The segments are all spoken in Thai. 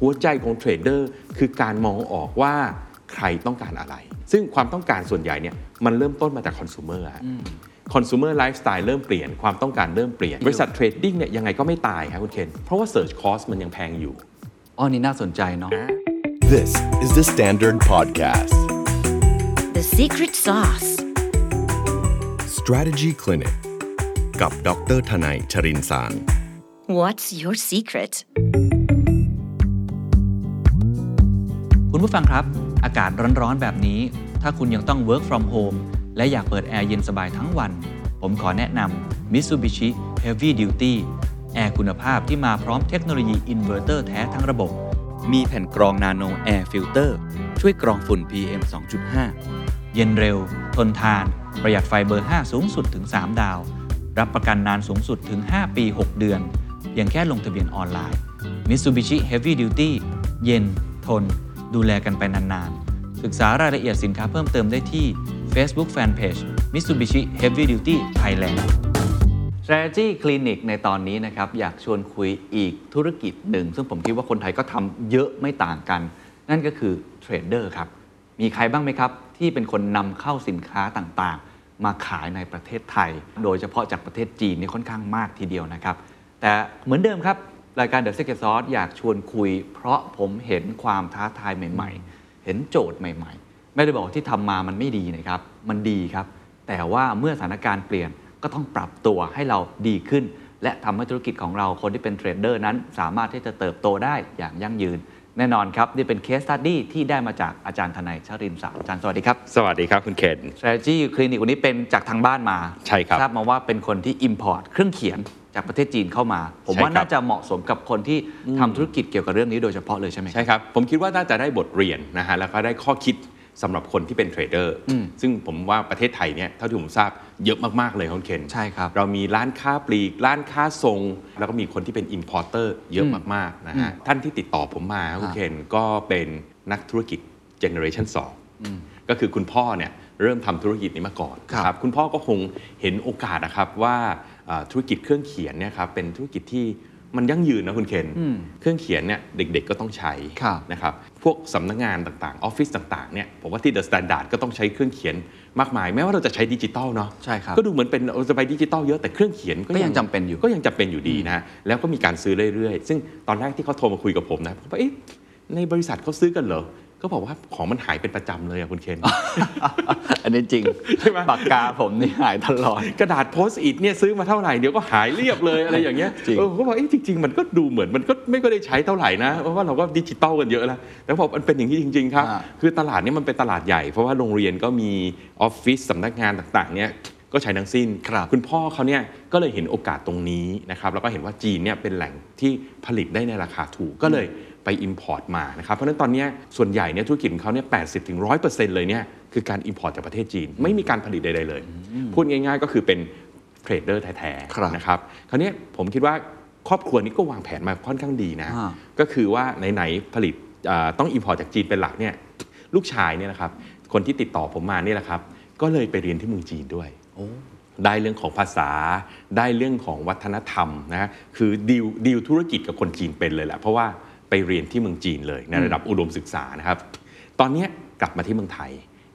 หัวใจของ trader คือการมองออกว่าใครต้องการอะไร ซึ่งความต้องการส่วนใหญ่เนี่ยมันเริ่มต้นมาจากคอน sumer ฮะคอน sumer lifestyle เริ่มเปลี่ยนความต้องการเริ่มเปลี่ยน บริษัท trading เนี่ยยังไงก็ไม่ตายครับคุณเคนเพราะว่า search cost มันยังแพงอยู่อ๋อนี่น่าสนใจเนาะ This is the Standard Podcast. The secret sauce. Strategy Clinic กับดร.ธนัยชรินทร์สาร What's your secret? คุณผู้ฟังครับ อากาศร้อนๆแบบนี้ ถ้าคุณยังต้อง work from home และอยากเปิดแอร์เย็นสบายทั้งวัน ผมขอแนะนำ Mitsubishi Heavy Duty แอร์คุณภาพที่มาพร้อมเทคโนโลยีอินเวอร์เตอร์แท้ทั้งระบบ มีแผ่นกรอง nano air filter ช่วยกรองฝุ่น PM 2.5 เย็นเร็ว ทนทาน ประหยัดไฟเบอร์ 5 สูงสุดถึง 3 ดาว รับประกันนานสูงสุดถึง 5 ปี 6 เดือนเพียงแค่ลงทะเบียนออนไลน์ Mitsubishi Heavy Duty เย็น ทน ดูแลกันไปนานๆ ศึกษารายละเอียดสินค้าเพิ่มเติมได้ที่ Facebook Fanpage Mitsubishi Heavy Duty Thailand Strategy Clinic ในตอนนี้นะครับอยากชวนคุยอีกธุรกิจหนึ่ง ซึ่งผมคิดว่าคนไทยก็ทำเยอะไม่ต่างกัน นั่นก็คือเทรดเดอร์ครับมีใครบ้างไหมครับ ที่เป็นคนนำเข้าสินค้าต่างๆ มาขายในประเทศไทย โดยเฉพาะจากประเทศจีนนี่ค่อนข้างมากทีเดียวนะครับ แต่เหมือนเดิมครับ รายการ The Secret Sauce อยากชวนคุย เพราะผมเห็นความท้าทายใหม่ ๆ เห็นโจทย์ใหม่ ๆ ไม่ได้บอกว่าที่ทำมามันไม่ดีนะครับ มันดีครับ แต่ว่าเมื่อสถานการณ์เปลี่ยนก็ต้องปรับตัวให้เราดีขึ้น และทำให้ธุรกิจของเราคนที่เป็นเทรดเดอร์นั้น สามารถที่จะเติบโตได้อย่างยั่งยืน แน่นอนครับ นี่เป็น case study ที่ได้มาจากอาจารย์ธนัยชรินทร์สารอาจารย์สวัสดีครับ สวัสดีครับคุณเคน strategy clinic วันนี้เป็นจากทางบ้านมาใช่ครับ ทราบมาว่าเป็นคนที่ import เครื่องเขียน จากประเทศจีนเข้ามา ผมว่าใช่ครับน่าจะเหมาะสมกับคนที่ทำธุรกิจเกี่ยวกับเรื่องนี้โดยเฉพาะเลยใช่ไหมใช่ครับผมคิดว่าน่าจะได้บทเรียนนะฮะแล้วก็ได้ข้อคิดสำหรับคนที่เป็น trader ซึ่งผมว่าประเทศไทยเนี่ยเท่าที่ผมทราบเยอะมาก ๆ เลยคุณเคนใช่ครับ เรามีร้านค้าปลีก ร้านค้าส่ง แล้วก็มีคนที่เป็น importer เยอะมาก ๆ นะฮะ ท่านที่ติดต่อผมมาคุณเคนก็เป็นนักธุรกิจ generation 2ก็คือคุณพ่อเนี่ยเริ่มทำธุรกิจนี้มาก่อนครับนะคุณพ่อก็คงเห็นโอกาสนะครับว่าอ่า ธุรกิจเครื่องเขียนเนี่ยครับเป็นธุรกิจที่มันยั่งยืนนะคุณเคนเครื่องเขียนเนี่ยเด็กๆก็ต้องใช้ครับนะครับพวกสำนักงานต่างๆออฟฟิศต่างๆเนี่ยผมว่าที่ The Standard ก็ต้องใช้เครื่องเขียนมากมายแม้ว่าเราจะใช้ดิจิตอลเนาะใช่ครับก็ดูเหมือนเป็นเราจะไปดิจิตอลเยอะแต่เครื่องเขียนก็ยังจำเป็นอยู่ก็ยังจำเป็นอยู่ดีนะแล้วก็มีการซื้อเรื่อยๆ ซึ่งตอนแรกที่เขาโทรมาคุยกับผมนะผมว่าเอ๊ะในบริษัทเขาซื้อกันเหรอ ก็บอกว่าของมันหายเป็นประจำเลยอะคุณเคน อันนี้จริงใช่ไหมปากกาผมนี่หายตลอด กระดาษ Post-it เนี่ยซื้อมาเท่าไหร่เดี๋ยวก็หายเรียบเลยอะไรอย่างเงี้ยจริงเออเขาบอกเอ๊ะจริง ๆ มันก็ดูเหมือนมันก็ไม่ก็ได้ใช้เท่าไหร่นะเพราะว่าเราก็ดิจิตอลกันเยอะแล้วแต่พอมันเป็นอย่างนี้จริง ๆ ครับอ่าคือตลาดเนี้มันเป็นตลาดใหญ่เพราะว่าโรงเรียนก็มีออฟฟิศสำนักงานต่างๆเนี่ยก็ใช้ทั้งสิ้นครับณพ่อเขาเนี่ยก็เลยเห็นโอกาสตรงนี้นะครับแล้วก็เห็นว่าจีนเนี่ยเป็นแหล่งที่ผลิตได้ในราคาถูกก็เลย ไป Import มานะครับ เพราะฉะนั้นตอนเนี้ยส่วนใหญ่เนี่ยธุรกิจของเขาเนี่ยแปดสิบถึงร้อยเปอร์เซ็นต์เลยเนี่ยคือการ Import จากประเทศจีน ไม่มีการผลิตใดๆเลย พูดง่ายๆก็คือเป็นเทรดเดอร์แท้ครับๆนะครับคราวเนี้ยผมคิดว่าครอบครัวนี้ก็วางแผนมาค่อนข้างดีนะอ่าก็คือว่าไหนๆผลิตอ่าต้อง Import จากจีนเป็นหลักเนี่ยลูกชายเนี่ยนะครับคนที่ติดต่อผมมาเนี่ยแหละครับ ก็เลยไปเรียนที่เมืองจีนด้วยได้เรื่องของภาษา ได้เรื่องของวัฒนธรรมนะฮะคือดีลดีลธุรกิจกับคนจีนเป็นเลยแหละเพราะว่า ไปเรียนที่เมืองจีนเลยในระดับอุดมศึกษานะครับ ตอนเนี้ยกลับมาที่เมืองไทย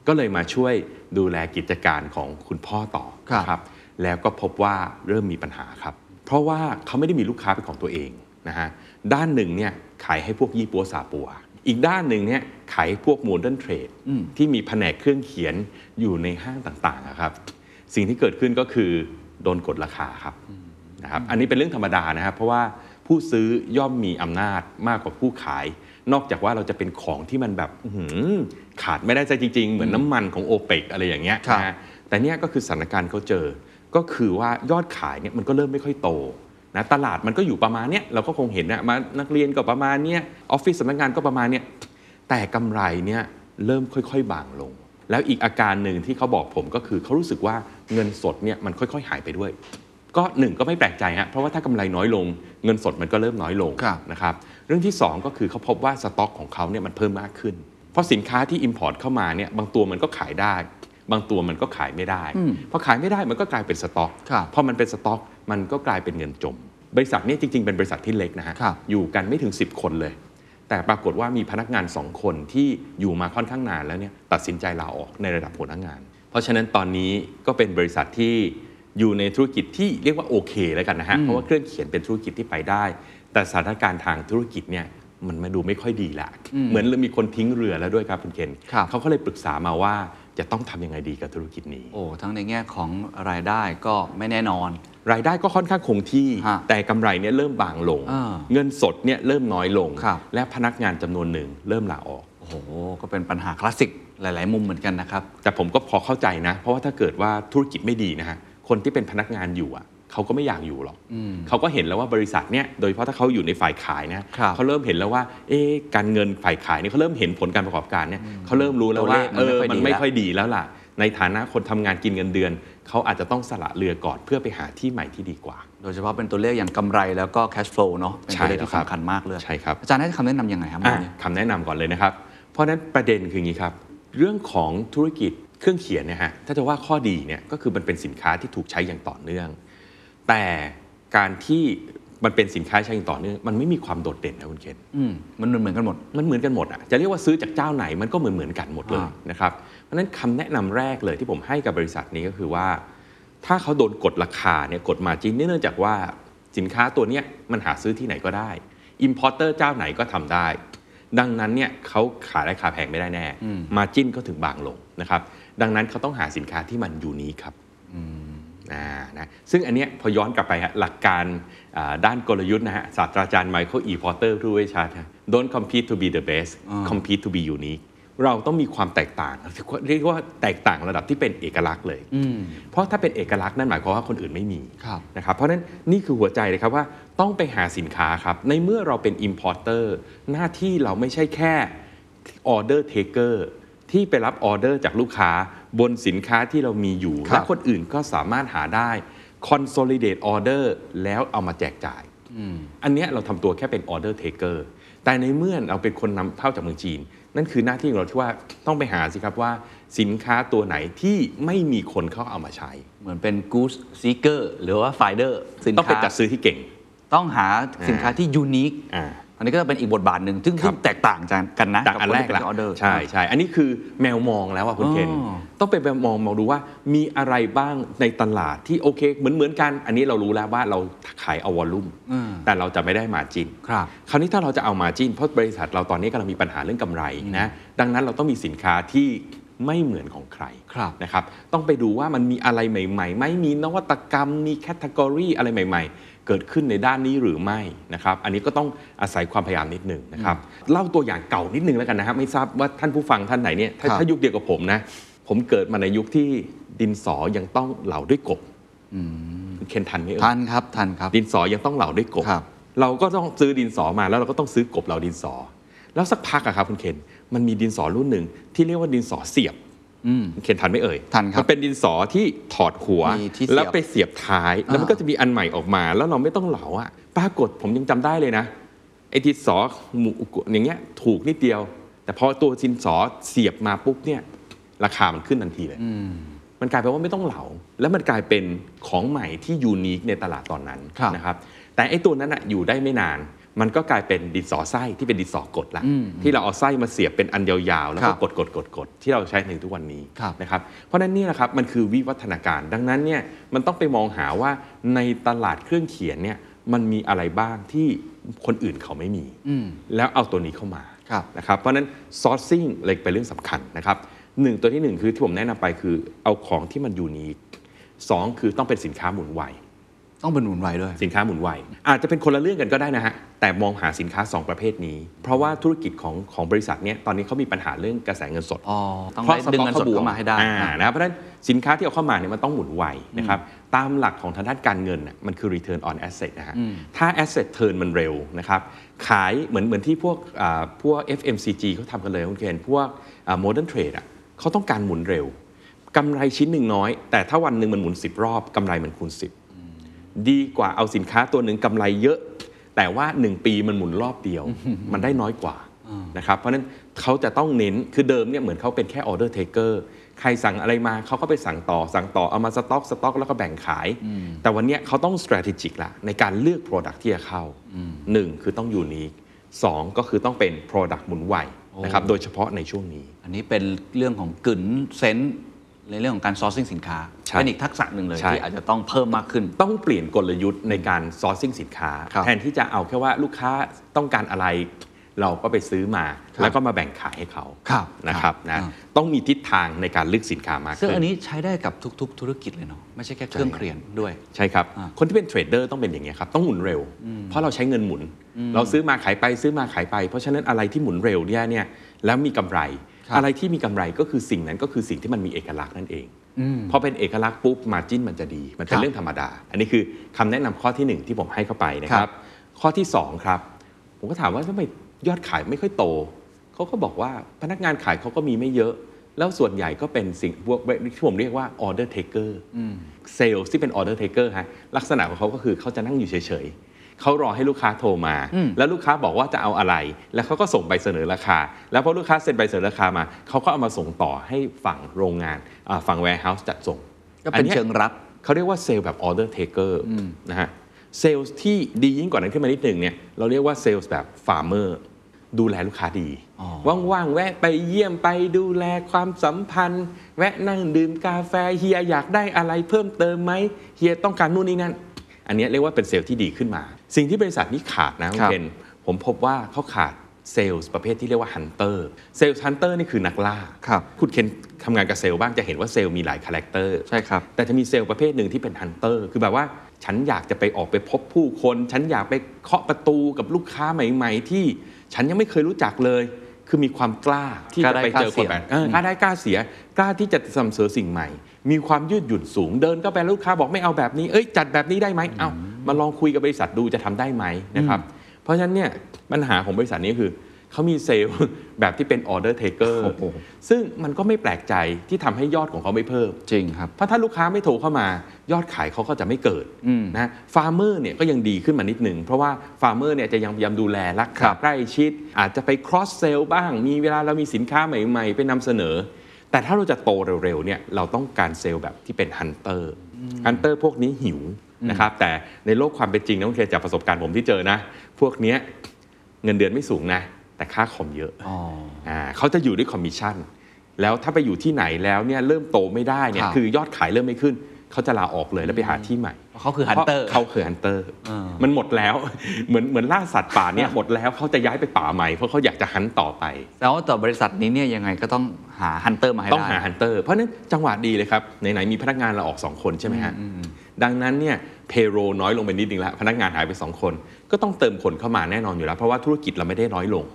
ก็เลยมาช่วยดูแลกิจการของคุณพ่อต่อครับนะครับ แล้วก็พบว่าเริ่มมีปัญหาครับ เพราะว่าเขาไม่ได้มีลูกค้าเป็นของตัวเองนะฮะด้านหนึ่งเนี่ยขายให้พวกยี่ปั๊วซาปั๊ว อีกด้านหนึ่งเนี่ยขายให้พวก modern trade ที่มีแผนกเครื่องเขียนอยู่ในห้างต่างๆอะครับ สิ่งที่เกิดขึ้นก็คือโดนกดราคาครับนะครับอันนี้เป็นเรื่องธรรมดานะครับเพราะว่า ผู้ซื้อย่อมมีอำนาจมากกว่าผู้ขาย นอกจากว่าเราจะเป็นของที่มันแบบอื้อหือขาดไม่ได้ใจจริง ๆ เหมือนน้ำมันของโอเปกอะไรอย่างเงี้ยครับนะฮะแต่เนี่ยก็คือสถานการณ์เขาเจอ ก็คือว่ายอดขายเนี่ยมันก็เริ่มไม่ค่อยโตนะตลาดมันก็อยู่ประมาณเนี้ยเราก็คงเห็นนะมานักเรียนก็ประมาณเนี้ยออฟฟิศสำนักงานก็ประมาณเนี้ยแต่กำไรเนี่ยเริ่มค่อยๆ บางลง แล้วอีกอาการหนึ่งที่เขาบอกผมก็คือเขารู้สึกว่าเงินสดเนี่ยมันค่อยๆ หายไปด้วย ก็หนึ่งก็ไม่แปลกใจฮะเพราะว่าถ้ากำไรน้อยลงเงินสดมันก็เริ่มน้อยลงครับนะครับเรื่องที่สองก็คือเขาพบว่าสต็อกของเขาเนี่ยมันเพิ่มมากขึ้น เพราะสินค้าที่ Import เข้ามาเนี่ยบางตัวมันก็ขายได้ บางตัวมันก็ขายไม่ได้พอขายไม่ได้มันก็กลายเป็นสต็อกครับพอมันเป็นสต็อกมันก็กลายเป็นเงินจม บริษัทเนี้จริง ๆ เป็นบริษัทที่เล็กนะฮะครับอยู่กันไม่ถึง 10 คนเลย แต่ปรากฏว่ามีพนักงานสองคนที่อยู่มาค่อนข้างนานแล้วเนี่ยตัดสินใจลาออกในระดับหัวหน้างาน เพราะฉะนั้นตอนนี้ก็เป็นบริษัทที่ อยู่ในธุรกิจที่เรียกว่าโอเคแล้วกันนะฮะ เพราะว่าเครื่องเขียนเป็นธุรกิจที่ไปได้ แต่สถานการณ์ทางธุรกิจเนี่ยมันมาดูไม่ค่อยดีละ เหมือนมีคนทิ้งเรือแล้วด้วยครับคุณเคนครับเขาก็เลยปรึกษามาว่าจะต้องทำยังไงดีกับธุรกิจนี้ โอ้ ทั้งในแง่ของรายได้ก็ไม่แน่นอน รายได้ก็ค่อนข้างคงที่ฮะแต่กำไรเนี่ยเริ่มบางลงอ่าเงินสดเนี่ยเริ่มน้อยลงครับและพนักงานจำนวนหนึ่งเริ่มลาออก โอ้โห ก็เป็นปัญหาคลาสสิกหลาย ๆ มุมเหมือนกันนะครับ แต่ผมก็พอเข้าใจนะ เพราะว่าถ้าเกิดว่าธุรกิจไม่ดีนะฮะ คนที่เป็นพนักงานอยู่อะเขาก็ไม่อยากอยู่หรอกเขาก็เห็นแล้วว่าบริษัทเนี่ยโดยเฉพาะถ้าเขาอยู่ในฝ่ายขายนะครับเขาเริ่มเห็นแล้วว่าเอ๊ะการเงินฝ่ายขายเนี่ยเขาเริ่มเห็นผลการประกอบการเนี่ยเขาเริ่มรู้แล้วว่าตัวเลขเอมันอไม่ค่อยดีมันไม่แล้วค่อยดีแล้วล่ะ ในฐานะคนทำงานกินเงินเดือน เขาอาจจะต้องสละเรือก่อนเพื่อไปหาที่ใหม่ที่ดีกว่า โดยเฉพาะเป็นตัวเลขอย่างกำไรแล้วก็ cash flow เนาะเป็นตัวเลขใช่ที่ครับสำคัญมากเลยใช่ครับอาจารย์ให้คำแนะนำยังไงครับอะเรื่องนี้คำแนะนำก่อนเลยนะครับเพราะฉะนั้นประเด็นคืออย่างนี้ครับ เรื่องของธุรกิจ เครื่องเขียนเนี่ยฮะถ้าจะว่าข้อดีเนี่ยก็คือมันเป็นสินค้าที่ถูกใช้อย่างต่อเนื่อง แต่การที่มันเป็นสินค้าใช้อย่างต่อเนื่องมันไม่มีความโดดเด่นนะคุณเคนอืมมันเหมือนกันหมด มันเหมือนกันหมดอะจะเรียกว่าซื้อจากเจ้าไหนมันก็เหมือนเหมือนกันหมดเลยอ่า นะครับเพราะฉะนั้นคำแนะนำแรกเลยที่ผมให้กับบริษัทนี้ก็คือว่า ถ้าเขาโดนกดราคาเนี่ยกด margin เนื่องจากว่าสินค้าตัวเนี้ยมันหาซื้อที่ไหนก็ได้ importer เจ้าไหนก็ทำได้ ดังนั้นเนี่ยเขาขายราคาแพงไม่ได้แน่ margin ก็ถึงบางลงนะครับ ดังนั้นเขาต้องหาสินค้าที่มัน unique ครับอ่านะซึ่งอันเนี้ยพอย้อนกลับไปฮะหลักการอ่าด้านกลยุทธ์นะฮะศาสตราจารย์ไมเคิลอีพอร์เตอร์พูดไว้ชัดฮะ don't compete to be the best compete to be unique เราต้องมีความแตกต่างเรียกว่าแตกต่างระดับที่เป็นเอกลักษณ์เลย เพราะถ้าเป็นเอกลักษณ์นั่นหมายความว่าคนอื่นไม่มีครับนะครับเพราะฉะนั้นนี่คือหัวใจเลยครับว่าต้องไปหาสินค้าครับ ในเมื่อเราเป็น importer หน้าที่เราไม่ใช่แค่ order taker ที่ไปรับออเดอร์จากลูกค้าบนสินค้าที่เรามีอยู่ครับและคนอื่นก็สามารถหาได้ consolidate order แล้วเอามาแจกจ่ายอันเนี้ยเราทำตัวแค่เป็น order taker แต่ในเมื่อเราเป็นคนนำเข้าจากเมืองจีน นั่นคือหน้าที่ของเราที่ว่าต้องไปหาสิครับว่าสินค้าตัวไหนที่ไม่มีคนเขาเอามาใช้ เหมือนเป็น goose seeker หรือว่า finder สินต้องไปค้าจัดซื้อที่เก่ง ต้องหาสินค้าที่ unique อ่า อันนี้ก็จะเป็นอีกบทบาทหนึ่งซึ่งครับซึ่งแตกต่างจากกันนะจากอันแรกบคละที่เป็น order ใช่ใช่อันนี้คือแมวมองแล้วว่าคุณเคนอ๋อต้องไปมองมองดูว่ามีอะไรบ้างในตลาดที่โอเค เหมือนเหมือนกัน อันนี้เรารู้แล้วว่าเราขายเอา volume แต่เราจะไม่ได้ margin ครับคราวนี้ถ้าเราจะเอา margin เพราะบริษัทเราตอนนี้กำลังมีปัญหาเรื่องกำไรนะดังนั้นเราต้องมีสินค้าที่ไม่เหมือนของใครครับนะครับ ต้องไปดูว่ามันมีอะไรใหม่ๆไหม่มีนวัตกรรม มี category อะไรใหม่ ๆ เกิดขึ้นในด้านนี้หรือไม่นะครับ อันนี้ก็ต้องอาศัยความพยายามนิดหนึ่งนะครับ เล่าตัวอย่างเก่านิดนึงแล้วกันนะครับ ไม่ทราบว่าท่านผู้ฟังท่านไหนเนี่ยถ้าครับ ถ้ายุคเดียวกับผมนะ ผมเกิดมาในยุคที่ดินสอยังต้องเหลาด้วยกบคุณเคนทันไหมเอ่ย ทันครับทันครับ ดินสอยังต้องเหลาด้วยกบ ครับ เราก็ต้องซื้อดินสอมาแล้วเราก็ต้องซื้อกบเหลาดินสอ แล้วสักพักอะครับคุณเคนมันมีดินสอรุ่นหนึ่งที่เรียกว่าดินสอเสียบ อืมคุณเคนทันไหม่เอ่ยทันครับมันเป็นดินสอที่ถอดหัวมีที่เสียบแล้วไปเสียบท้าย แล้วมันอ่าก็จะมีอันใหม่ออกมา แล้วเราไม่ต้องเหลาอะปรากฏผมยังจำได้เลยนะไอ้ดินสอหมูอย่างเงี้ยถูกนิดเดียว แต่พอตัวดินสอเสียบมาปุ๊บเนี่ย ราคามันขึ้นทันทีเลยมันกลายเป็นว่าไม่ต้องเหลา แล้วมันกลายเป็นของใหม่ที่ยูนิคในตลาดตอนนั้นครับนะครับ แต่ไอ้ตัวนั้นอะอยู่ได้ไม่นาน มันก็กลายเป็นดินสอไส้ที่เป็นดินสอกดละที่เราเอาไส้มาเสียบเป็นอันยาวๆแล้วครัก็บกดกดกดกดที่เราใช้ในทุกวันนี้ครับนะครับเพราะฉะนั้นนี่แหละครับมันคือวิวัฒนาการ ดังนั้นเนี่ยมันต้องไปมองหาว่าในตลาดเครื่องเขียนเนี่ยมันมีอะไรบ้างที่คนอื่นเขาไม่มี แล้วเอาตัวนี้เข้ามาครับนะครับเพราะฉะนั้น sourcing เลยเป็นเรื่องสำคัญนะครับหนึ่งตัวที่หนึ่งคือที่ผมแนะนำไปคือเอาของที่มันยูนิคสองคือต้องเป็นสินค้าหมุนไว ต้องเป็นหมุนไวด้วย สินค้าหมุนไวอาจจะเป็นคนละเรื่องกันก็ได้นะฮะ แต่มองหาสินค้า 2 ประเภทนี้ เพราะว่าธุรกิจของของบริษัทเนี้ยตอนนี้เขามีปัญหาเรื่องกระแสเงินสดอ๋อต้องเพราะได้ดึงเงินสดบวเข้ามาให้ได้อ่านะครับเพราะฉะนั้นสินค้าที่เอาเข้ามาเนี่ยมันต้องหมุนไวนะครับตามหลักของทางด้านการเงินน่ะมันคือ return on asset นะฮะถ้า asset turn มันเร็วนะครับขายเหมือนเหมือนที่พวกอ่าพวก FMCG เขาทำกันเลยคุณเคนพวกอ่า modern trade อะเขาต้องการหมุนเร็วกำไรชิ้นหนึ่งน้อย แต่ถ้าวันหนึ่งมันหมุน 10 รอบกำไรมันคูณ 10 ดีกว่าเอาสินค้าตัวหนึ่งกำไรเยอะ แต่ว่า 1 ปีมันหมุนรอบเดียว มันได้น้อยกว่านะครับเพราะฉะนั้นเขาจะต้องเน้นคือเดิมเนี่ยเหมือนเขาเป็นแค่ order taker ใครสั่งอะไรมาเขาก็ไปสั่งต่อสั่งต่อเอามาสต็อกสต็อกแล้วก็แบ่งขาย แต่วันเนี้ยเขาต้อง strategic ละในการเลือก Product ที่จะเข้าหนึ่งคือต้อง unique สองก็คือต้องเป็น Product หมุนไวนะครับโดยเฉพาะในช่วงนี้ อันนี้เป็นเรื่องของกึ๋นเซนส์ ในเรื่องของการ sourcing สินค้าใช่เป็นอีกทักษะหนึ่งเลย ใช่ ที่อาจจะต้องเพิ่มมากขึ้น ต้องเปลี่ยนกลยุทธ์ในการ sourcing สินค้า ครับแทนที่จะเอาแค่ว่าลูกค้าต้องการอะไร เราก็ไปซื้อมา ครับแล้วก็มาแบ่งขายให้เขาครับนะครับครับนะอ่า ต้องมีทิศทางในการเลือกสินค้ามากซึ่งขึ้อันนนี้ใช้ได้กับทุก ๆ ธุรกิจเลยเนาะไม่ใช่แค่เครื่องเคลียร์ด้วย ใช่ครับ อ่าคนที่เป็นเทรดเดอร์ต้องเป็นอย่างนี้ยครับต้องหมุนเร็ว เพราะเราใช้เงินหมุน เราซื้อมาขายไปซื้อมาขายไป เพราะฉะนั้นอะไรที่หมุนเร็วเนี่ยเนี่ยแล้วมีกำไรครับ อะไรที่มีกำไรก็คือสิ่งนั้นก็คือสิ่งที่มันมีเอกลักษณ์นั่นเองพอเป็นเอกลักษณ์ปุ๊บมาจิ้นมันจะดี มันเป็ครันบเรื่องธรรมดา อันนี้คือคำแนะนำข้อที่หนึ่งที่ผมให้เข้าไปนะคครัรับบข้อที่สองครับ ผมก็ถามว่าทำไมยอดขายไม่ค่อยโตเขาก็บอกว่าพนักงานขายเขาก็มีไม่เยอะ แล้วส่วนใหญ่ก็เป็นสิ่งพวกที่ผมเรียกว่า order taker เซลล์ที่เป็น order taker ฮะลักษณะของเขาก็คือเขาจะนั่งอยู่เฉยๆ เขารอให้ลูกค้าโทรมา แล้วลูกค้าบอกว่าจะเอาอะไร แล้วเขาก็ส่งใบเสนอราคา แล้วพอลูกค้าเซ็นใบเสนอราคามาเขาก็เอามาส่งต่อให้ฝั่งโรงงานอ่าฝั่ง warehouse จัดส่งก็เป็นอัยเชิงรับเขาเรียกว่าเซลล์แบบ order taker นะฮะเซลล์ที่ดียิ่งกว่านั้นขึ้นมานิดหนึ่งเนี่ยเราเรียกว่าเซลล์แบบ farmer ดูแลลูกค้าดีอ๋ว่างๆ แวะไปเยี่ยมไปดูแลความสัมพันธ์ แวะนั่งดื่มกาแฟเฮียอยากได้อะไรเพิ่มเติมไหมเฮียต้องการนู่นนี่นั่น อันเนี้ยเรียกว่าเป็นเซลล์ที่ดีขึ้นมา สิ่งที่บริษัทนี้ขาดนะคุณครับเคนผมพบว่าเขาขาดเซลล์ประเภทที่เรียกว่า hunterเซลล์ hunter นี่คือนักล่าครับคุณเคนทำงานกับเซลล์บ้างจะเห็นว่าเซลล์มีหลายคาแรคเตอร์ใช่ครับแต่จะมีเซลล์ประเภทหนึ่งที่เป็น hunter คือแบบว่าฉันอยากจะไปออกไปพบผู้คน ฉันอยากไปเคาะประตูกับลูกค้าใหม่ ๆ ที่ฉันยังไม่เคยรู้จักเลย คือมีความกล้าที่กล้าจะได้ไปเจอกล้าเสี่คนยงแบบเออกล้าได้กล้าเสีย กล้าที่จะนำเสนอสิ่งใหม่ มีความยืดหยุ่นสูงเดินก็ไปแล้วลูกค้าบอกไม่เอาแบบนี้เอ้ยจัดแบบนี้ได้ไหมเอามาลองคุยกับบริษัทดูจะทำได้ไหมนะครับเพราะฉะนั้นเนี่ยปัญหาของบริษัทนี้คือเขามีเซลล์แบบที่เป็น order taker โอ้โหซึ่งมันก็ไม่แปลกใจที่ทำให้ยอดของเขาไม่เพิ่มจริงครับเพราะถ้าลูกค้าไม่โทรเข้ามายอดขายเขาก็จะไม่เกิดอืมนะ farmer เนี่ยก็ยังดีขึ้นมานิดหนึ่ง เพราะว่า farmer เนี่ยจะยังพยายามดูแลรักษาครับใกล้ชิด อาจจะไป cross sell บ้าง มีเวลาเรามีสินค้าใหม่ ๆ ไปนำเสนอ แต่ถ้าเราจะโตเร็วๆเนี่ยเราต้องการเซลล์แบบที่เป็น hunter hunter พวกนี้หิวนะครับแต่ในโลกความเป็นจริงนะคุณเคนจากประสบการณ์ผมที่เจอนะ พวกเนี้ยเงินเดือนไม่สูงนะ แต่ค่าคอมเยอะอ๋ออ่าเขาจะอยู่ด้วยคอมมิชชั่น แล้วถ้าไปอยู่ที่ไหนแล้วเนี่ยเริ่มโตไม่ได้เนี่ยครับคือยอดขายเริ่มไม่ขึ้น เขาจะลาออกเลยแล้วไปหาที่ใหม่ เพราะเขาคือ hunter เพราะเขาคือ hunter อ่ามัมันหมดแล้วเหมือนเหมือนล่าสัตว์ป่าเนี่ยหมดแล้วเขาจะย้ายไปป่าใหม่เพราะเขาอยากจะ hunt ต่อไปแล้วต่อบริษัทนี้เนี่ยยังไงก็ต้องหา hunter มาให้ได้ต้องหา hunter เพราะฉะนั้นจังหวะดีเลยครับไหนๆมีพนักงานเราออก 2 คนใช่ไหมฮะดังนั้นเนี่ย payroll น้อยลงไปนิดนึงแล้วพนักงานหายไป 2 คน ก็ต้องเติมคนเข้ามาแน่นอนอยู่แล้ว เพราะว่าธุรกิจเราไม่ได้น้อยลง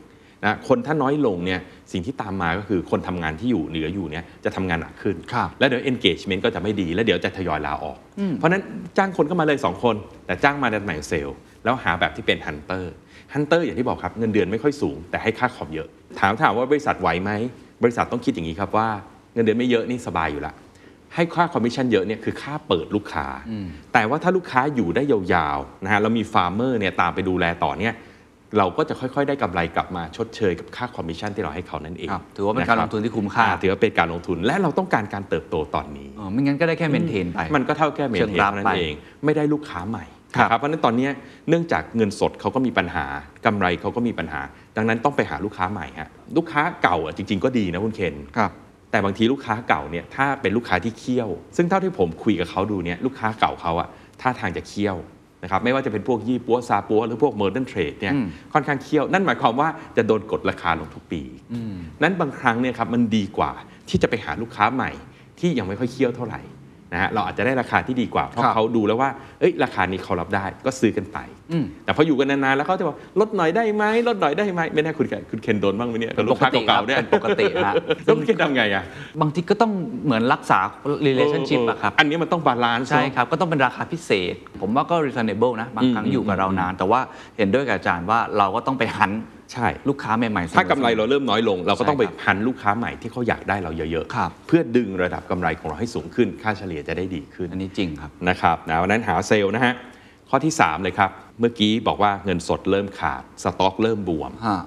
นะคนถ้าน้อยลงเนี่ยสิ่งที่ตามมาก็คือคนทำงานที่อยู่เหลืออยู่เนี่ยจะทำงานหนักขึ้นครับแล้วเดี๋ยว engagement ก็จะไม่ดี แล้วเดี๋ยวจะทยอยลาออก เพราะฉะนั้นจ้างคนเข้ามาเลย 2 คน แต่จ้างมาในตำแหน่งเซลล์แล้วหาแบบที่เป็น hunter hunter อย่างที่บอกครับเงินเดือนไม่ค่อยสูง แต่ให้ค่าคอมเยอะ ถามถามว่าบริษัทไหวไหมบริษัทต้องคิดอย่างนี้ครับว่าเงินเดือนไม่เยอะนี่สบายอยู่ละให้ค่าคอมมิชชั่นเยอะเนี่ยคือค่าเปิดลูกค้า แต่ว่าถ้าลูกค้าอยู่ได้ยาวๆนะฮะเรามี farmer เนี่ยตามไปดูแลต่อเนี่ย เราก็จะค่อยๆ ได้กำไรกลับมาชดเชยกับค่าคอมมิชชั่นที่เราให้เขานั่นเองครับถือว่าเป็นการลงทุนที่คุ้มค่าอ่ถือว่าเป็นการลงทุนและเราต้องการการเติบโตตอนนี้อ๋อไม่งั้นก็ได้แค่ maintain ไปมันก็เท่าแค่ maintain ไปเชิงรับเท่านั้นเอง ไม่ได้ลูกค้าใหม่ครับนะเพราะฉะนั้นตอนเนี้ยเนื่องจากเงินสดเขาก็มีปัญหากำไรเขาก็มีปัญหา ดังนั้นต้องไปหาลูกค้าใหม่ฮะลูกค้าเก่าอะจริง ๆ ก็ดีนะคุณเคนครับแต่บางทีลูกค้าเก่าเนี่ยถ้าเป็นลูกค้าที่เคี่ยว ซึ่งเท่าที่ผมคุยกับเขาดูเนี่ยลูกค้าเก่าเขาอะท่าทางจะเคี่ยว นะครับไม่ว่าจะเป็นพวกยี่ปัวซาปัวหรือพวกเมอร์เดนเทรดเนี่ยอืมค่อนข้างเคี่ยว นั่นหมายความว่าจะโดนกดราคาลงทุกปี นั้นบางครั้งเนี่ยครับมันดีกว่าที่จะไปหาลูกค้าใหม่ที่ยังไม่ค่อยเคี่ยวเท่าไหร่ นะฮะเราอาจจะได้ราคาที่ดีกว่า เพราะครับเขาดูแล้วว่าเอ้ยราคานี้เขารับได้ก็ซื้อกันไปอืมแต่พออยู่กันนานๆแล้วเขาจะบอกลดหน่อยได้ไหมลดหน่อยได้ไหมไม่แน่คุณแกคุณเคนโดนบ้างไหมเนี่ยกับลูกค้าเก่าๆเนี่ยเป็นปกติฮะแล้วคุณเคนทำไงอะบางทีก็ต้องเหมือนรักษา relationship อะครับอันนี้มันต้อง balance ใช่ครับก็ต้องเป็นราคาพิเศษ ผมว่าก็ reasonable นะบางครั้งอืมอยู่กับเรานาน แต่ว่าเห็นด้วยกับอาจารย์ว่าเราก็ต้องไป hunt ใช่ลูกค้าใหม่ๆเสมอถ้ากำไรเราเริ่มน้อยลง เราก็ต้องไปใช่ครับพันลูกค้าใหม่ที่เขาอยากได้เราเยอะครับเพื่อดึงระดับกำไรของเราให้สูงขึ้น ค่าเฉลี่ยจะได้ดีขึ้นอันนี้จริงครับนะครับนะวันนั้นหาเซลล์นะฮะข้อที่ 3 เลยครับ เมื่อกี้บอกว่าเงินสดเริ่มขาดสต็อกเริ่มบวมฮะ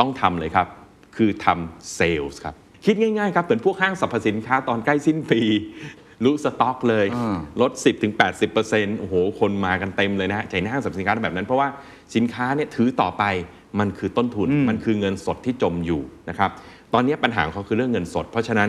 ต้องทำเลยครับ คือทำเซลล์ครับ คิดง่ายๆครับ เหมือนพวกห้างสรรพสินค้าตอนใกล้สิ้นปีรู้สต็อกเลยอ่าลด 10-80%โอ้โห คนมากันเต็มเลยนะฮะใจในห้างสรรพสินค้าแบบนั้นเพราะว่าสินค้าเนี่ยถือต่อไป มันคือต้นทุนอืมมันคือเงินสดที่จมอยู่นะครับตอนนี้ปัญหาของเขาคือเรื่องเงินสด เพราะฉะนั้น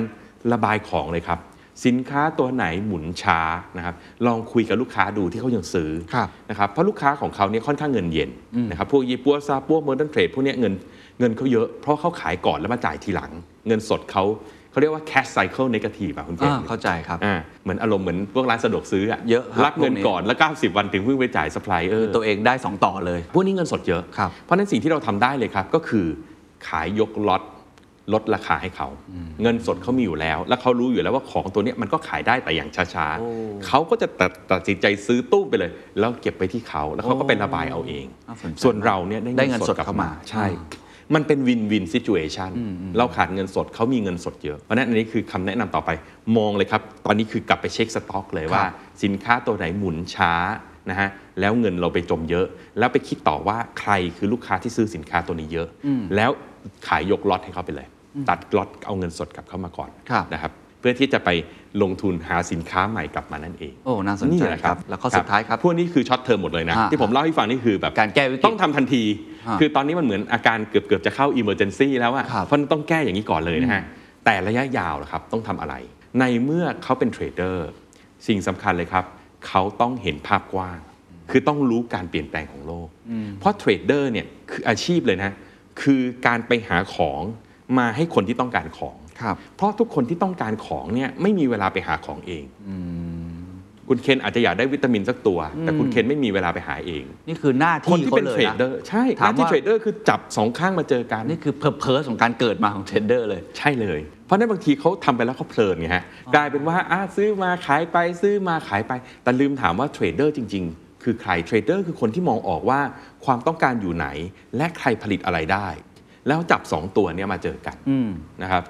ระบายของเลยครับ สินค้าตัวไหนหมุนช้านะครับลองคุยกับลูกค้าดูที่เขายังซื้อครับนะครับเพราะลูกค้าของเขาเนี่ยค่อนข้างเงินเย็นนะครับพวกยี่ปัวซาปัว modern trade พวกเนี้ยเงินเงินเขาเยอะเพราะเขาขายก่อนแล้วมาจ่ายทีหลัง เงินสดเขา เขาเรียกว่า cash cycle negative อะคุณเคนอ่าเข้าใจครับ อ่าเหมือนอารมณ์เหมือนพวกร้านสะดวกซื้ออะเยอะครับรับเงินพวกนี้ ก่อนแล้ว 90 วันถึงเพิ่งไปจ่ายซัพพลายเออร์ตัวเองได้2ต่อเลย พวกนี้เงินสดเยอะ ครับ เพราะฉะนั้นสิ่งที่เราทำได้เลยครับ ก็คือขายยกล็อตลดราคาให้เขา เงินสดเขามีอยู่แล้ว แล้วเขารู้อยู่แล้วว่าของตัวเนี้ยมันก็ขายได้แต่อย่างช้า ๆ โอ้เขาก็จะตัดตัดสินใจซื้อตู้ไปเลย แล้วเก็บไปที่เขาแล้วเขาก็ไประบายเอาเอง น่าสนใจส่วนเราเนี่ยได้ได้เงินสดกลับเข้ามา ใช่ มันเป็น win-win situation เราขาดเงินสดเขามีเงินสดเยอะ เพราะฉะนั้นอันนี้คือคำแนะนำต่อไป มองเลยครับ ตอนนี้คือกลับไปเช็คสต็อกเลยว่า สินค้าตัวไหนหมุนช้านะฮะแล้วเงินเราไปจมเยอะ แล้วไปคิดต่อว่าใครคือลูกค้าที่ซื้อสินค้าตัวนี้เยอะ แล้วขายยกล็อตให้เขาไปเลย ตัดล็อตเอาเงินสดกลับเข้ามาก่อนครับนะครับเพื่อที่จะไปลงทุนหาสินค้าใหม่กลับมานั่นเอง โอ้ น่าสนใจแหละครับ แล้วข้อสุดท้ายครับ พวกนี้คือ short term หมดเลยนะอ่าที่ผมเล่าให้ฟังนี่คือแบบการแก้วิกฤตต้องทำทันทีอ่า คือตอนนี้มันเหมือนอาการเกือบเกือบจะเข้า emergency แล้วอะครับเพราะฉะนั้นต้องแก้อย่างนี้ก่อนเลยนะฮะแต่ระยะยาวล่ะครับต้องทำอะไร ในเมื่อเขาเป็นเทรดเดอร์สิ่งสำคัญเลยครับ เขาต้องเห็นภาพกว้าง คือต้องรู้การเปลี่ยนแปลงของโลก เพราะเทรดเดอร์เนี่ยคืออาชีพเลยนะคือการไปหาของมาให้คนที่ต้องการของครับเพราะทุกคนที่ต้องการของเนี่ยไม่มีเวลาไปหาของเอง คุณเคนอาจจะอยากได้วิตามินสักตัว แต่คุณเคนไม่มีเวลาไปหาเอง นี่คือหน้าที่ที่เขาเป็นเทรดเดอร์เลยนะใช่หถามน้าที่ถามว่าเทรดเดอร์คือจับสองข้างมาเจอกันนี่คือ purpose ของการเกิดมาของเทรดเดอร์เลยใช่เลย เพราะฉะนั้นบางทีเขาทำไปแล้วเขาเพลินไงฮะกลายเป็นว่าอะซื้อมาขายไปซื้อมาขายไป แต่ลืมถามว่าเทรดเดอร์จริง ๆ คือใครเทรดเดอร์คือคนที่มองออกว่าความต้องการอยู่ไหน และใครผลิตอะไรได้ แล้วจับสองตัวเนี้มาเจอกันอืมนะครับ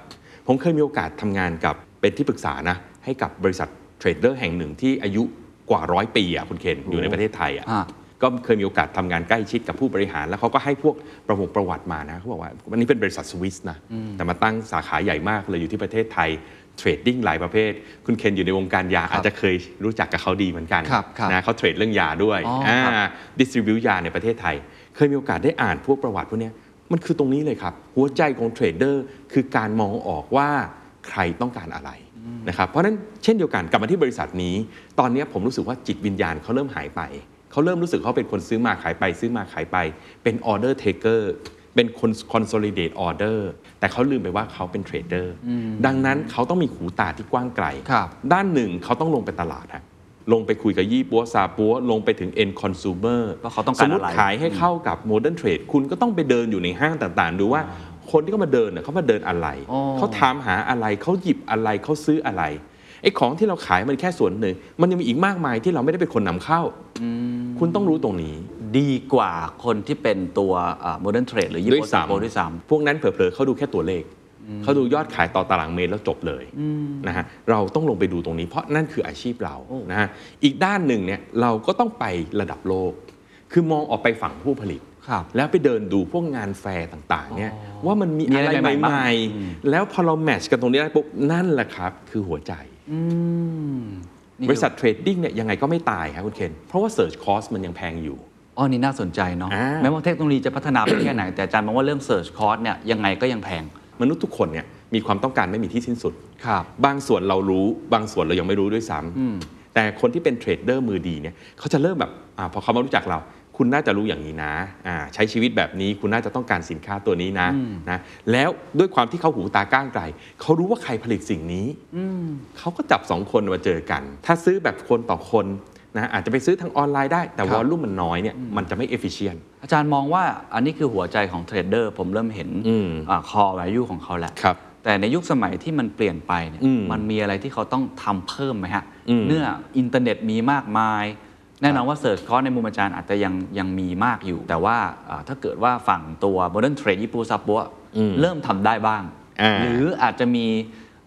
ผมเคยมีโอกาสทำงานกับเป็นที่ปรึกษานะให้กับบริษัท เทรดเดอร์แห่งหนึ่งที่อายุกว่าร้อยปีอะคุณเคนอยู่ในประเทศไทยอะอ่าก็เคยมีโอกาสทำงานใกล้ชิดกับผู้บริหาร แล้วเขาก็ให้พวกประวงประวัติมานะเขาบอกว่าวันนี้เป็นบริษัทสวิสนะแต่มาตั้งสาขาใหญ่มากเลยอยู่ที่ประเทศไทย trading หลายประเภท คุณเคนอยู่ในวงการยาอาจจะเคยรู้จักกับเขาดีเหมือนกันครับครับนะเขาเทรดเรื่องยาด้วยอ๋อครับ distribute ยาในประเทศไทย เคยมีโอกาสได้อ่านพวกประวัติพวกเนี้ยมันคือตรงนี้เลยครับ หัวใจของเทรดเดอร์คือการมองออกว่าใครต้องการอะไร นะครับเพราะฉะนั้นเช่นเดียวกันกลับมาที่บริษัทนี้ ตอนนี้ผมรู้สึกว่าจิตวิญญาณเขาเริ่มหายไป เขาเริ่มรู้สึกเขาเป็นคนซื้อมาขายไปซื้อมาขายไป เป็น order taker เป็นคน consolidate order แต่เขาลืมไปว่าเขาเป็นเทรดเดอร์ดังนั้นเขาต้องมีหูตาที่กว้างไกลครับด้านหนึ่งเขาต้องลงไปตลาดฮะลงไปคุยกับยี่ปั๊วซาปั๊วลงไปถึง end consumer ว่าเขาต้องการอะไรสมมอะติขายให้เข้ากับ modern trade คุณก็ต้องไปเดินอยู่ในห้างต่างๆ ดูว่า คนที่เขามาเดินเนี่ยเขามาเดินอะไร อ๋อ เขาถามหาอะไรเขาหยิบอะไรเขาซื้ออะไรไอ้ของที่เราขายมันแค่ส่วนหนึ่ง มันยังมีอีกมากมายที่เราไม่ได้เป็นคนนำเข้า คุณต้องรู้ตรงนี้ ดีกว่าคนที่เป็นตัว modern trade หรือยี่ด้วยปัวซาซ้โปด้วยซ้ำ พวกนั้นเผลอๆเขาดูแค่ตัวเลข เขาดูยอดขายต่อตารางเมตรแล้วจบเลยนะฮะ เราต้องลงไปดูตรงนี้ เพราะนั่นคืออาชีพเรานะฮะ อีกด้านหนึ่งเนี่ยเราก็ต้องไประดับโลก คือมองออกไปฝั่งผู้ผลิตำครับ แล้วไปเดินดูพวกงานแฟร์ต่างๆเนี่ยว่ามันมีมีอะอะไรไรใหม่ๆใหบ้างม่อืมๆแล้วพอเรา match กันตรงนี้ได้ปุ๊บนั่นแหละครับ คือหัวใจอืมนี่บริษัท trading เนี่ยยังไงก็ไม่ตายครับคุณเคนเพราะว่า Search Cost มันยังแพงอยู่อ๋อนี่น่าสนใจเนาะอ่าแม้ว่าเทคโนโลยีจะพัฒนาไปแค่ไหน แต่อาจารย์มองว่าเรื่อง Search Cost เนี่ยยังไงก็ยังแพง มนุษย์ทุกคนเนี่ยมีความต้องการไม่มีที่สิ้นสุดครับบางส่วนเรารู้บางส่วนเรายังไม่รู้ด้วยซ้ำแต่คนที่เป็นเทรดเดอร์มือดีเนี่ยเขาจะเริ่มแบบอาพอเขามารู้จักเรา คุณน่าจะรู้อย่างนี้นะอ่าใช้ชีวิตแบบนี้คุณน่าจะต้องการสินค้าตัวนี้นะนะ แล้วด้วยความที่เขาหูตากว้างไกลเขารู้ว่าใครผลิตสิ่งนี้เขาก็จับสองคนมาเจอกัน ถ้าซื้อแบบคนต่อคนนะอาจจะไปซื้อทางออนไลน์ได้แต่ครับ volume มันน้อยเนี่ยมันจะไม่ efficient อาจารย์มองว่าอันนี้คือหัวใจของเทรดเดอร์ผมเริ่มเห็นอืม core value ของเขาแล้วครับแต่ในยุคสมัยที่มันเปลี่ยนไปเนี่ยอืมมันมีอะไรที่เขาต้องทำเพิ่มไหมฮะอืมเมื่ออินเทอร์เน็ตมีมากมาย แน่นอนว่า Search Cost ในมุมอาจารย์อาจจะยังยังมีมากอยู่ แต่ว่าอ่าถ้าเกิดว่าฝั่งตัว Modern Trade ยี่ปั๊วซาปั๊วอืมเริ่มทำได้บ้างอ่าหรืออาจจะมี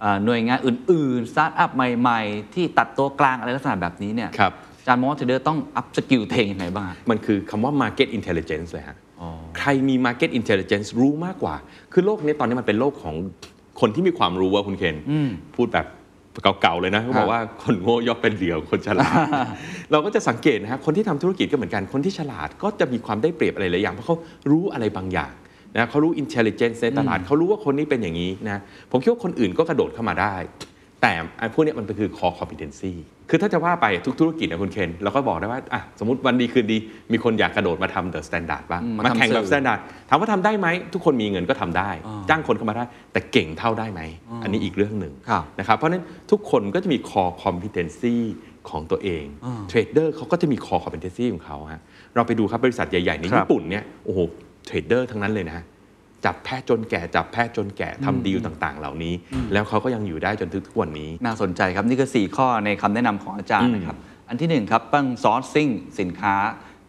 อ่าหน่วยงานอื่นๆสตาร์ทอัพใหม่ๆ ที่ตัดตัวกลางอะไรลักษณะแบบนี้เนี่ยครับอาจารย์มองว่าเทรดเดอร์ต้อง upskill ตัวเองยังไงบ้างฮะมันคือคำว่า market intelligence เลยฮะอ๋อใครมี market intelligence รู้มากกว่า คือโลกนี้ตอนนี้มันเป็นโลกของคนที่มีความรู้ว่าคุณเคนอืมพูดแบบ เก่าๆเลยนะเขาบอกว่าคนโง่ย่อมเป็นเหยื่อคนฉลาด เราก็จะสังเกตนะฮะคนที่ทำธุรกิจก็เหมือนกันคนที่ฉลาดก็จะมีความได้เปรียบอะไรหลายอย่างเพราะเขารู้อะไรบางอย่างนะเขารู้ intelligence ในตลาดเขารู้ว่าคนนี้เป็นอย่างนี้นะผมคิดว่าคนอื่นก็กระโดดเข้ามาได้ แต่ไอ้พวกเนี้ยมันเป็นคือ core competency คือถ้าจะว่าไปทุกธุรกิจนะคุณเคนเราก็บอกได้ว่าอะสมมติวันดีคืนดี มีคนอยากกระโดดมาทำ the standard บ้างอืมมามาทำแข่งแบบสื่อ standard ถามว่าทำได้ไหม ทุกคนมีเงินก็ทำได้ จ้างคนเข้ามาได้ แต่เก่งเท่าได้ไหม อันนี้อีกเรื่องหนึ่งครับนะครับเพราะฉะนั้นทุกคนก็จะมี core competency ของตัวเองเทรดเดอร์เขาก็จะมี core competency ของเขาฮะเราไปดูครับบริษัทใหญ่ๆในครับญี่ปุ่นเนี่ยโอ้โหเทรดเดอร์ทั้งนั้นเลยนะฮะ จับแพะชนแกะจับแพะชนแกะทำดีลต่างๆ เหล่านี้ แล้วเขาก็ยังอยู่ได้จนถึงทุกวันนี้ น่าสนใจครับ นี่คือ 4 ข้อในคำแนะนำของอาจารย์นะครับ อันที่1ครับต้อง sourcing สินค้า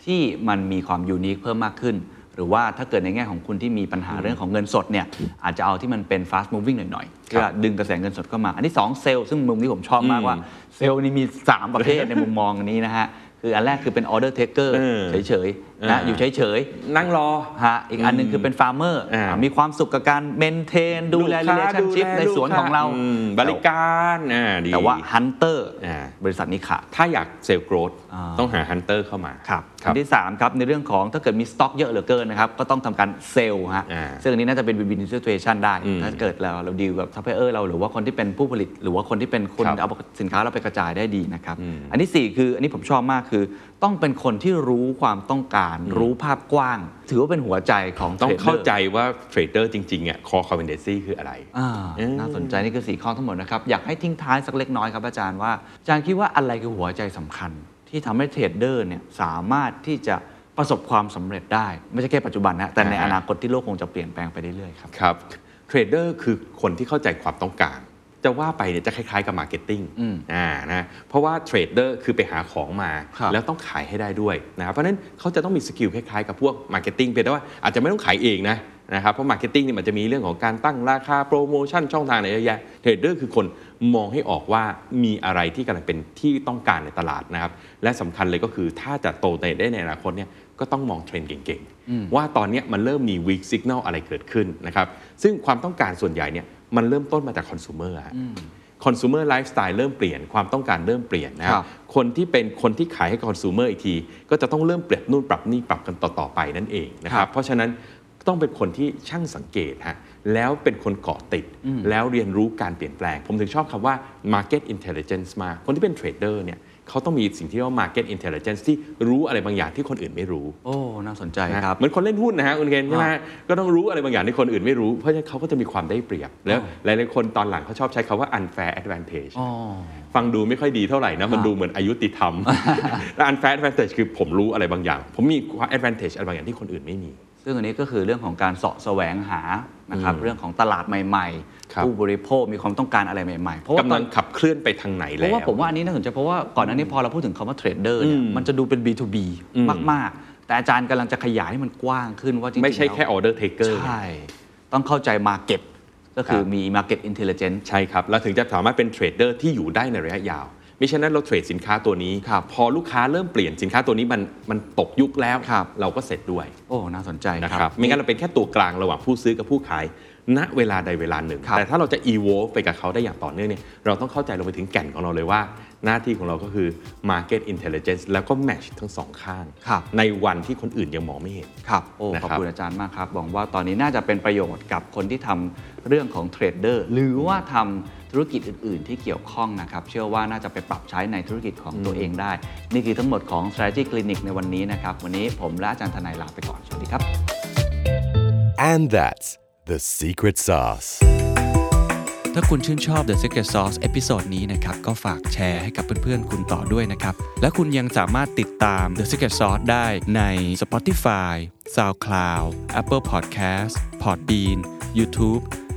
ที่มันมีความ unique เพิ่มมากขึ้น หรือว่าถ้าเกิดในแง่ของคุณที่มีปัญหาเรื่องของเงินสดเนี่ยอาจจะเอาที่มันเป็น fast moving หน่อยๆเพื่อดึงกระแสเงินสดเข้ามา อันที่2เซลล์ซึ่งมุมนี้ผมชอบมากว่าเซลล์นี่มี 3 ประเภทในมุมมองนี้นะฮะคืออันแรกคือเป็น order taker เออเฉยๆ นะอ่าอยู่เฉยๆนั่งรอฮะอีกอันหนึ่งคือเป็น farmer อ่ามีความสุขกับการ maintain ดูแลลูกค้า relationship ดูแลในสวนของเราอืมบริการอ่าดีแต่ว่า hunter อ่าบริษัทนี้ขาดถ้าอยาก sales growth อ่าต้องหา hunter เข้ามาครับครับอันที่ 3 ครับ ในเรื่องของถ้าเกิดมีสต็อกเยอะเหลือเกินนะครับ ก็ต้องทำการเซลล์ฮะอ่าซึ่งอันนี้น่าจะเป็น win-win situation ได้อืมถ้าเกิดเราเราดีลกับซัพพลายเออร์เราหรือว่าคนที่เป็นผู้ผลิต หรือว่าคนที่เป็นคนครับเอาสินค้าเราไปกระจายได้ดีนะครับอืมอันที่ 4 คืออันนี้ผมชอบมากคือ ต้องเป็นคนที่รู้ความต้องการ รู้ภาพกว้าง ถือว่าเป็นหัวใจของต้อง trader เข้าใจว่าเทรดเดอร์จริงๆอะ core competency คืออะไรอ่าเออน่าสนใจนี่คือสี่ข้อทั้งหมดนะครับ อยากให้ทิ้งท้ายสักเล็กน้อยครับอาจารย์ว่าอาจารย์คิดว่าอะไรคือหัวใจสำคัญ ที่ทำให้เทรดเดอร์เนี่ยสามารถที่จะประสบความสำเร็จได้ ไม่ใช่แค่ปัจจุบันนะแต่ในอ่าฮะอนาคตที่โลกคงจะเปลี่ยนแปลงไปเรื่อยๆครับครับเทรดเดอร์คือคนที่เข้าใจความต้องการ จะว่าไปเนี่ยจะคล้ายๆกับ marketing อืมอ่านะเพราะว่า trader คือไปหาของมาครับแล้วต้องขายให้ได้ด้วยนะครับเพราะฉะนั้นเขาจะต้องมี skill คล้ายๆกับพวก marketing เพียงแต่ว่าอาจจะไม่ต้องขายเองนะนะครับเพราะ marketing เนี่ยมันจะมีเรื่องของการตั้งราคาโปรโมชั่นช่องทางอะไรเยอะแยะ trader คือคนมองให้ออกว่ามีอะไรที่กำลังเป็นที่ต้องการในตลาดนะครับและสำคัญเลยก็คือถ้าจะโตในได้ในอนาคตเนี่ยก็ต้องมองเทรนด์เก่งๆ ว่าตอนเนี้ยมันเริ่มมี weak signal อะไรเกิดขึ้นนะครับซึ่งความต้องการส่วนใหญ่เนี่ย มันเริ่มต้นมาจากคอน sumer ฮะคอน sumer lifestyle เริ่มเปลี่ยนความต้องการเริ่มเปลี่ยนนะคครัรับบคนที่เป็นคนที่ขายให้ consumer อีกที ก็จะต้องเริ่มเปลี่ยนนู่นปรับนี่ปรับกันต่อๆไปนั่นเองนะคครัรับบเพราะฉะนั้นต้องเป็นคนที่ช่างสังเกตฮะแล้วเป็นคนเกาะติด แล้วเรียนรู้การเปลี่ยนแปลง ผมถึงชอบคำว่า market intelligence มาก คนที่เป็น trader เนี่ย เขาต้องมีสิ่งที่เรียกว่า market intelligence ที่รู้อะไรบางอย่างที่คนอื่นไม่รู้โอ้ น่าสนใจนะครับ เหมือนคนเล่นหุ้นนะฮะคุณเคนใช่ไหมฮะก็ต้องรู้อะไรบางอย่างที่คนอื่นไม่รู้ เพราะฉะนั้นเขาก็จะมีความได้เปรียบ แล้วหลายๆคนตอนหลังเขาชอบใช้คาว่า unfair advantage อ๋อฟังดูไม่ค่อยดีเท่าไหร่นะ มันดูเหมือนอายุติธรรม และ unfair advantage คือผมรู้อะไรบางอย่าง ผมมี advantage อะไรบางอย่างที่คนอื่นไม่มี ซึ่งอันนี้ก็คือเรื่องของการเสาะแสวงหานะครับอืมเรื่องของตลาดใหม่ครับๆผู้บริโภคมีความต้องการอะไรใหม่ๆ เพราะว่าตกำอลันงขับเคลื่อนไปทางไหนเพแล้วราะว่าผมว่าอันนี้น่าสนใจเพราะว่าก่อนหน้านี้พอเราพูดถึงคำว่าเทรดเดอร์เนี่ยอืมมันจะดูเป็น B2B อืมมากๆ แต่อาจารย์กำลังจะขยายให้มันกว้างขึ้นว่าจริงๆไม่ใช่ล้วแค่ order taker ใช่ต้องเข้าใจ Market ก็คือครับมี Market Intelligence ใช่ครับเราถึงจะสามารถเป็นเทรดเดอร์ที่อยู่ได้ในระยะยาวไม่ฉะนั้นเราเทรดสินค้าตัวนี้ครับพอลูกค้าเริ่มเปลี่ยนสินค้าตัวนี้มันมันตกยุคแล้วครับเราก็เสร็จด้วยโอ้น่าสนใจนะคครัรับบไม่งั้นเราเป็นแค่ตัวกลางระหว่างผู้ซื้อกับผู้ขายณเวลาใดเวลาหนึ่งครับแต่ถ้าเราจะ evolve ไปกับเขาได้อย่างต่อเนื่องเนี่ยเราต้องเข้าใจลงไปถึงแก่นของเราเลยว่า หน้าที่ของเราก็คือ market intelligence แล้วก็ match ทั้งสองข้างครับในวันที่คนอื่นยังมองไม่เห็นครับโอ้นะขอบครับคุณอาจารย์มากครับบอกว่าตอนนี้น่าจะเป็นประโยชน์กับคนที่ทำเรื่องของเทรดเดอร์หรือว่าทำ ธุรกิจอื่น ๆ ที่เกี่ยวข้องนะครับ เชื่อว่าน่าจะไปปรับใช้ในธุรกิจของตัวเองได้ นี่คือทั้งหมดของ strategy clinic ในวันนี้นะครับ วันนี้ผมและอาจารย์ทนายลาไปก่อน สวัสดีครับ And that's the secret sauce. ถ้าคุณชื่นชอบ The Secret Sauce episode นี้นะครับ ก็ฝากแชร์ให้กับเพื่อนๆ คุณต่อด้วยนะครับ และคุณยังสามารถติดตาม The Secret Sauce ได้ใน Spotify, SoundCloud, Apple Podcast, Podbean, YouTube